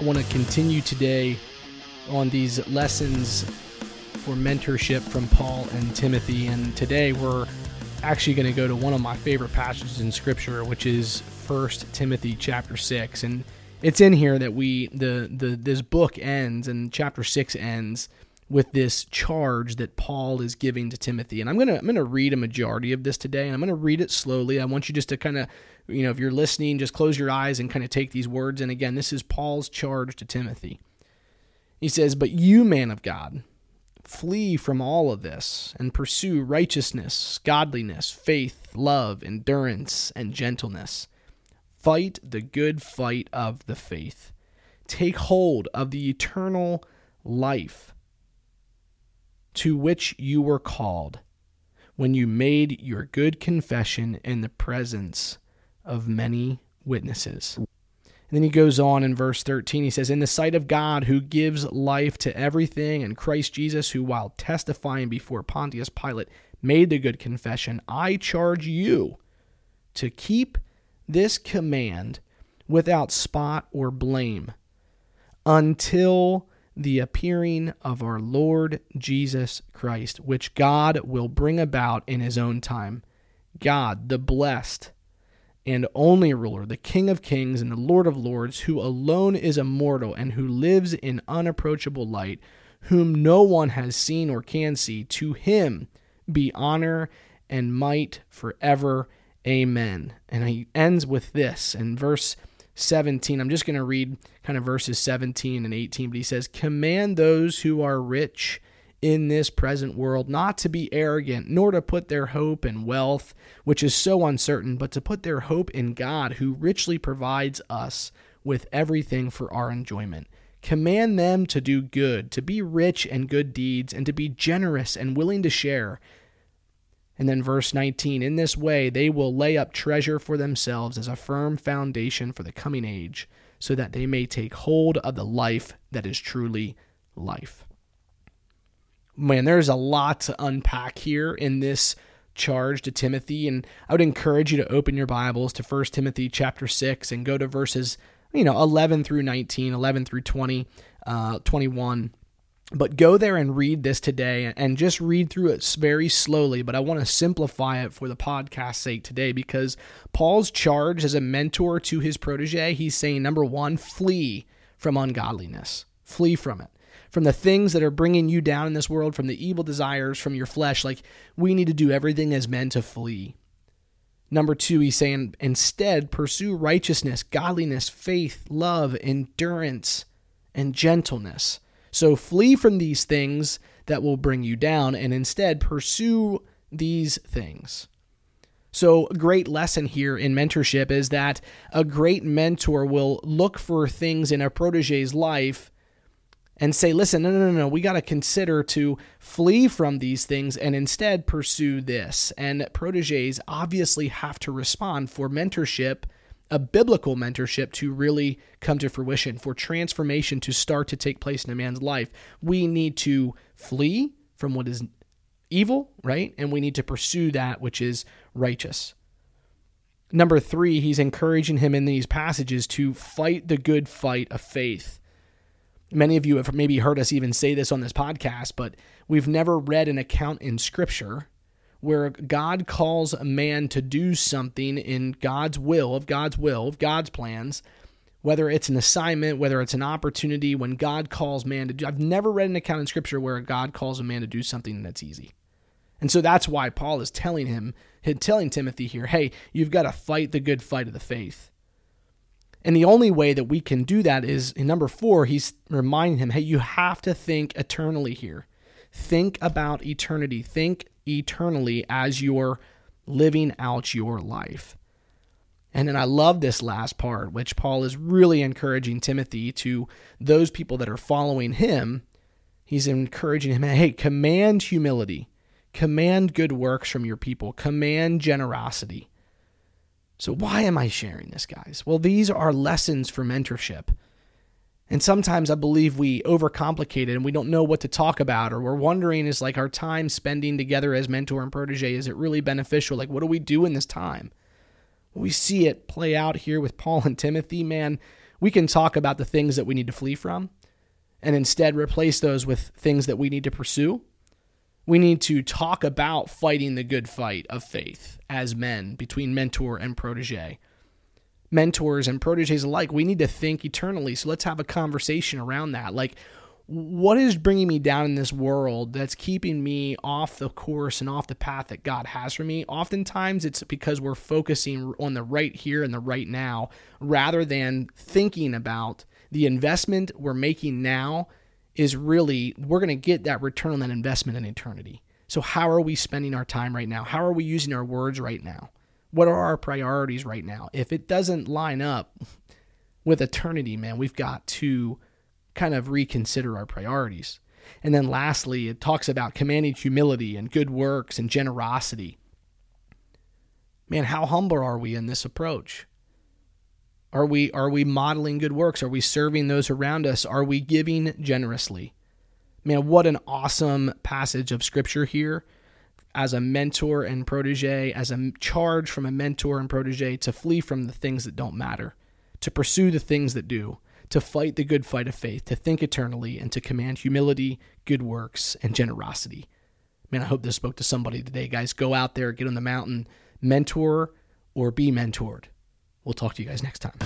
I want to continue today on these lessons for mentorship from Paul and Timothy. And today we're actually going to go to one of my favorite passages in Scripture, which is First Timothy chapter six. And it's in here that we the the this book ends and chapter six ends with this charge that Paul is giving to Timothy. And I'm gonna I'm gonna read a majority of this today, and I'm gonna read it slowly. I want you just to kind of you know if you're listening, just close your eyes and kind of take these words. And again, this is Paul's charge to Timothy. He says, "But you, man of God." Flee from all of this and pursue righteousness, godliness, faith, love, endurance, and gentleness. Fight the good fight of the faith. Take hold of the eternal life to which you were called when you made your good confession in the presence of many witnesses. And then he goes on in verse 13. He says, In the sight of God, who gives life to everything, and Christ Jesus, who, while testifying before Pontius Pilate, made the good confession, I charge you to keep this command without spot or blame until the appearing of our Lord Jesus Christ, which God will bring about in his own time. God, the blessed, and only ruler, the King of kings and the Lord of lords, who alone is immortal and who lives in unapproachable light, whom no one has seen or can see, to him be honor and might forever. Amen. And he ends with this in verse 17. I'm just going to read kind of verses 17 and 18, but he says, Command those who are rich in this present world, not to be arrogant, nor to put their hope in wealth, which is so uncertain, but to put their hope in God, who richly provides us with everything for our enjoyment. Command them to do good, to be rich in good deeds, and to be generous and willing to share. And then verse 19 In this way they will lay up treasure for themselves as a firm foundation for the coming age, so that they may take hold of the life that is truly life man, there's a lot to unpack here in this charge to Timothy. And I would encourage you to open your Bibles to 1 Timothy chapter 6 and go to verses, you know, 11 through 19, 11 through 20, uh, 21. But go there and read this today and just read through it very slowly. But I want to simplify it for the podcast sake today because Paul's charge as a mentor to his protege, he's saying, number one, flee from ungodliness, flee from it from the things that are bringing you down in this world, from the evil desires, from your flesh. Like, we need to do everything as men to flee. Number two, he's saying, instead, pursue righteousness, godliness, faith, love, endurance, and gentleness. So flee from these things that will bring you down and instead pursue these things. So, a great lesson here in mentorship is that a great mentor will look for things in a protege's life and say, listen, no, no, no, no, we got to consider to flee from these things and instead pursue this. And proteges obviously have to respond for mentorship, a biblical mentorship, to really come to fruition, for transformation to start to take place in a man's life. We need to flee from what is evil, right? And we need to pursue that which is righteous. Number three, he's encouraging him in these passages to fight the good fight of faith Many of you have maybe heard us even say this on this podcast, but we've never read an account in Scripture where God calls a man to do something in God's will, of God's will, of God's plans, whether it's an assignment, whether it's an opportunity, when God calls man to do. I've never read an account in Scripture where God calls a man to do something that's easy. And so that's why Paul is telling him, telling Timothy here, hey, you've got to fight the good fight of the faith. And the only way that we can do that is in number four, he's reminding him, hey, you have to think eternally here. Think about eternity. Think eternally as you're living out your life. And then I love this last part, which Paul is really encouraging Timothy to those people that are following him. He's encouraging him, hey, command humility, command good works from your people, command generosity. So, why am I sharing this, guys? Well, these are lessons for mentorship. And sometimes I believe we overcomplicate it and we don't know what to talk about, or we're wondering is like our time spending together as mentor and protege, is it really beneficial? Like, what do we do in this time? We see it play out here with Paul and Timothy, man. We can talk about the things that we need to flee from and instead replace those with things that we need to pursue. We need to talk about fighting the good fight of faith as men between mentor and protege. Mentors and proteges alike, we need to think eternally. So let's have a conversation around that. Like, what is bringing me down in this world that's keeping me off the course and off the path that God has for me? Oftentimes it's because we're focusing on the right here and the right now rather than thinking about the investment we're making now is really, we're going to get that return on that investment in eternity. So, how are we spending our time right now? How are we using our words right now? What are our priorities right now? If it doesn't line up with eternity, man, we've got to kind of reconsider our priorities. And then lastly, it talks about commanding humility and good works and generosity. Man, how humble are we in this approach? Are we are we modeling good works? Are we serving those around us? Are we giving generously? Man, what an awesome passage of scripture here as a mentor and protege, as a charge from a mentor and protege to flee from the things that don't matter, to pursue the things that do to fight the good fight of faith, to think eternally, and to command humility, good works, and generosity. Man, I hope this spoke to somebody today. Guys, go out there, get on the mountain, mentor or be mentored. We'll talk to you guys next time.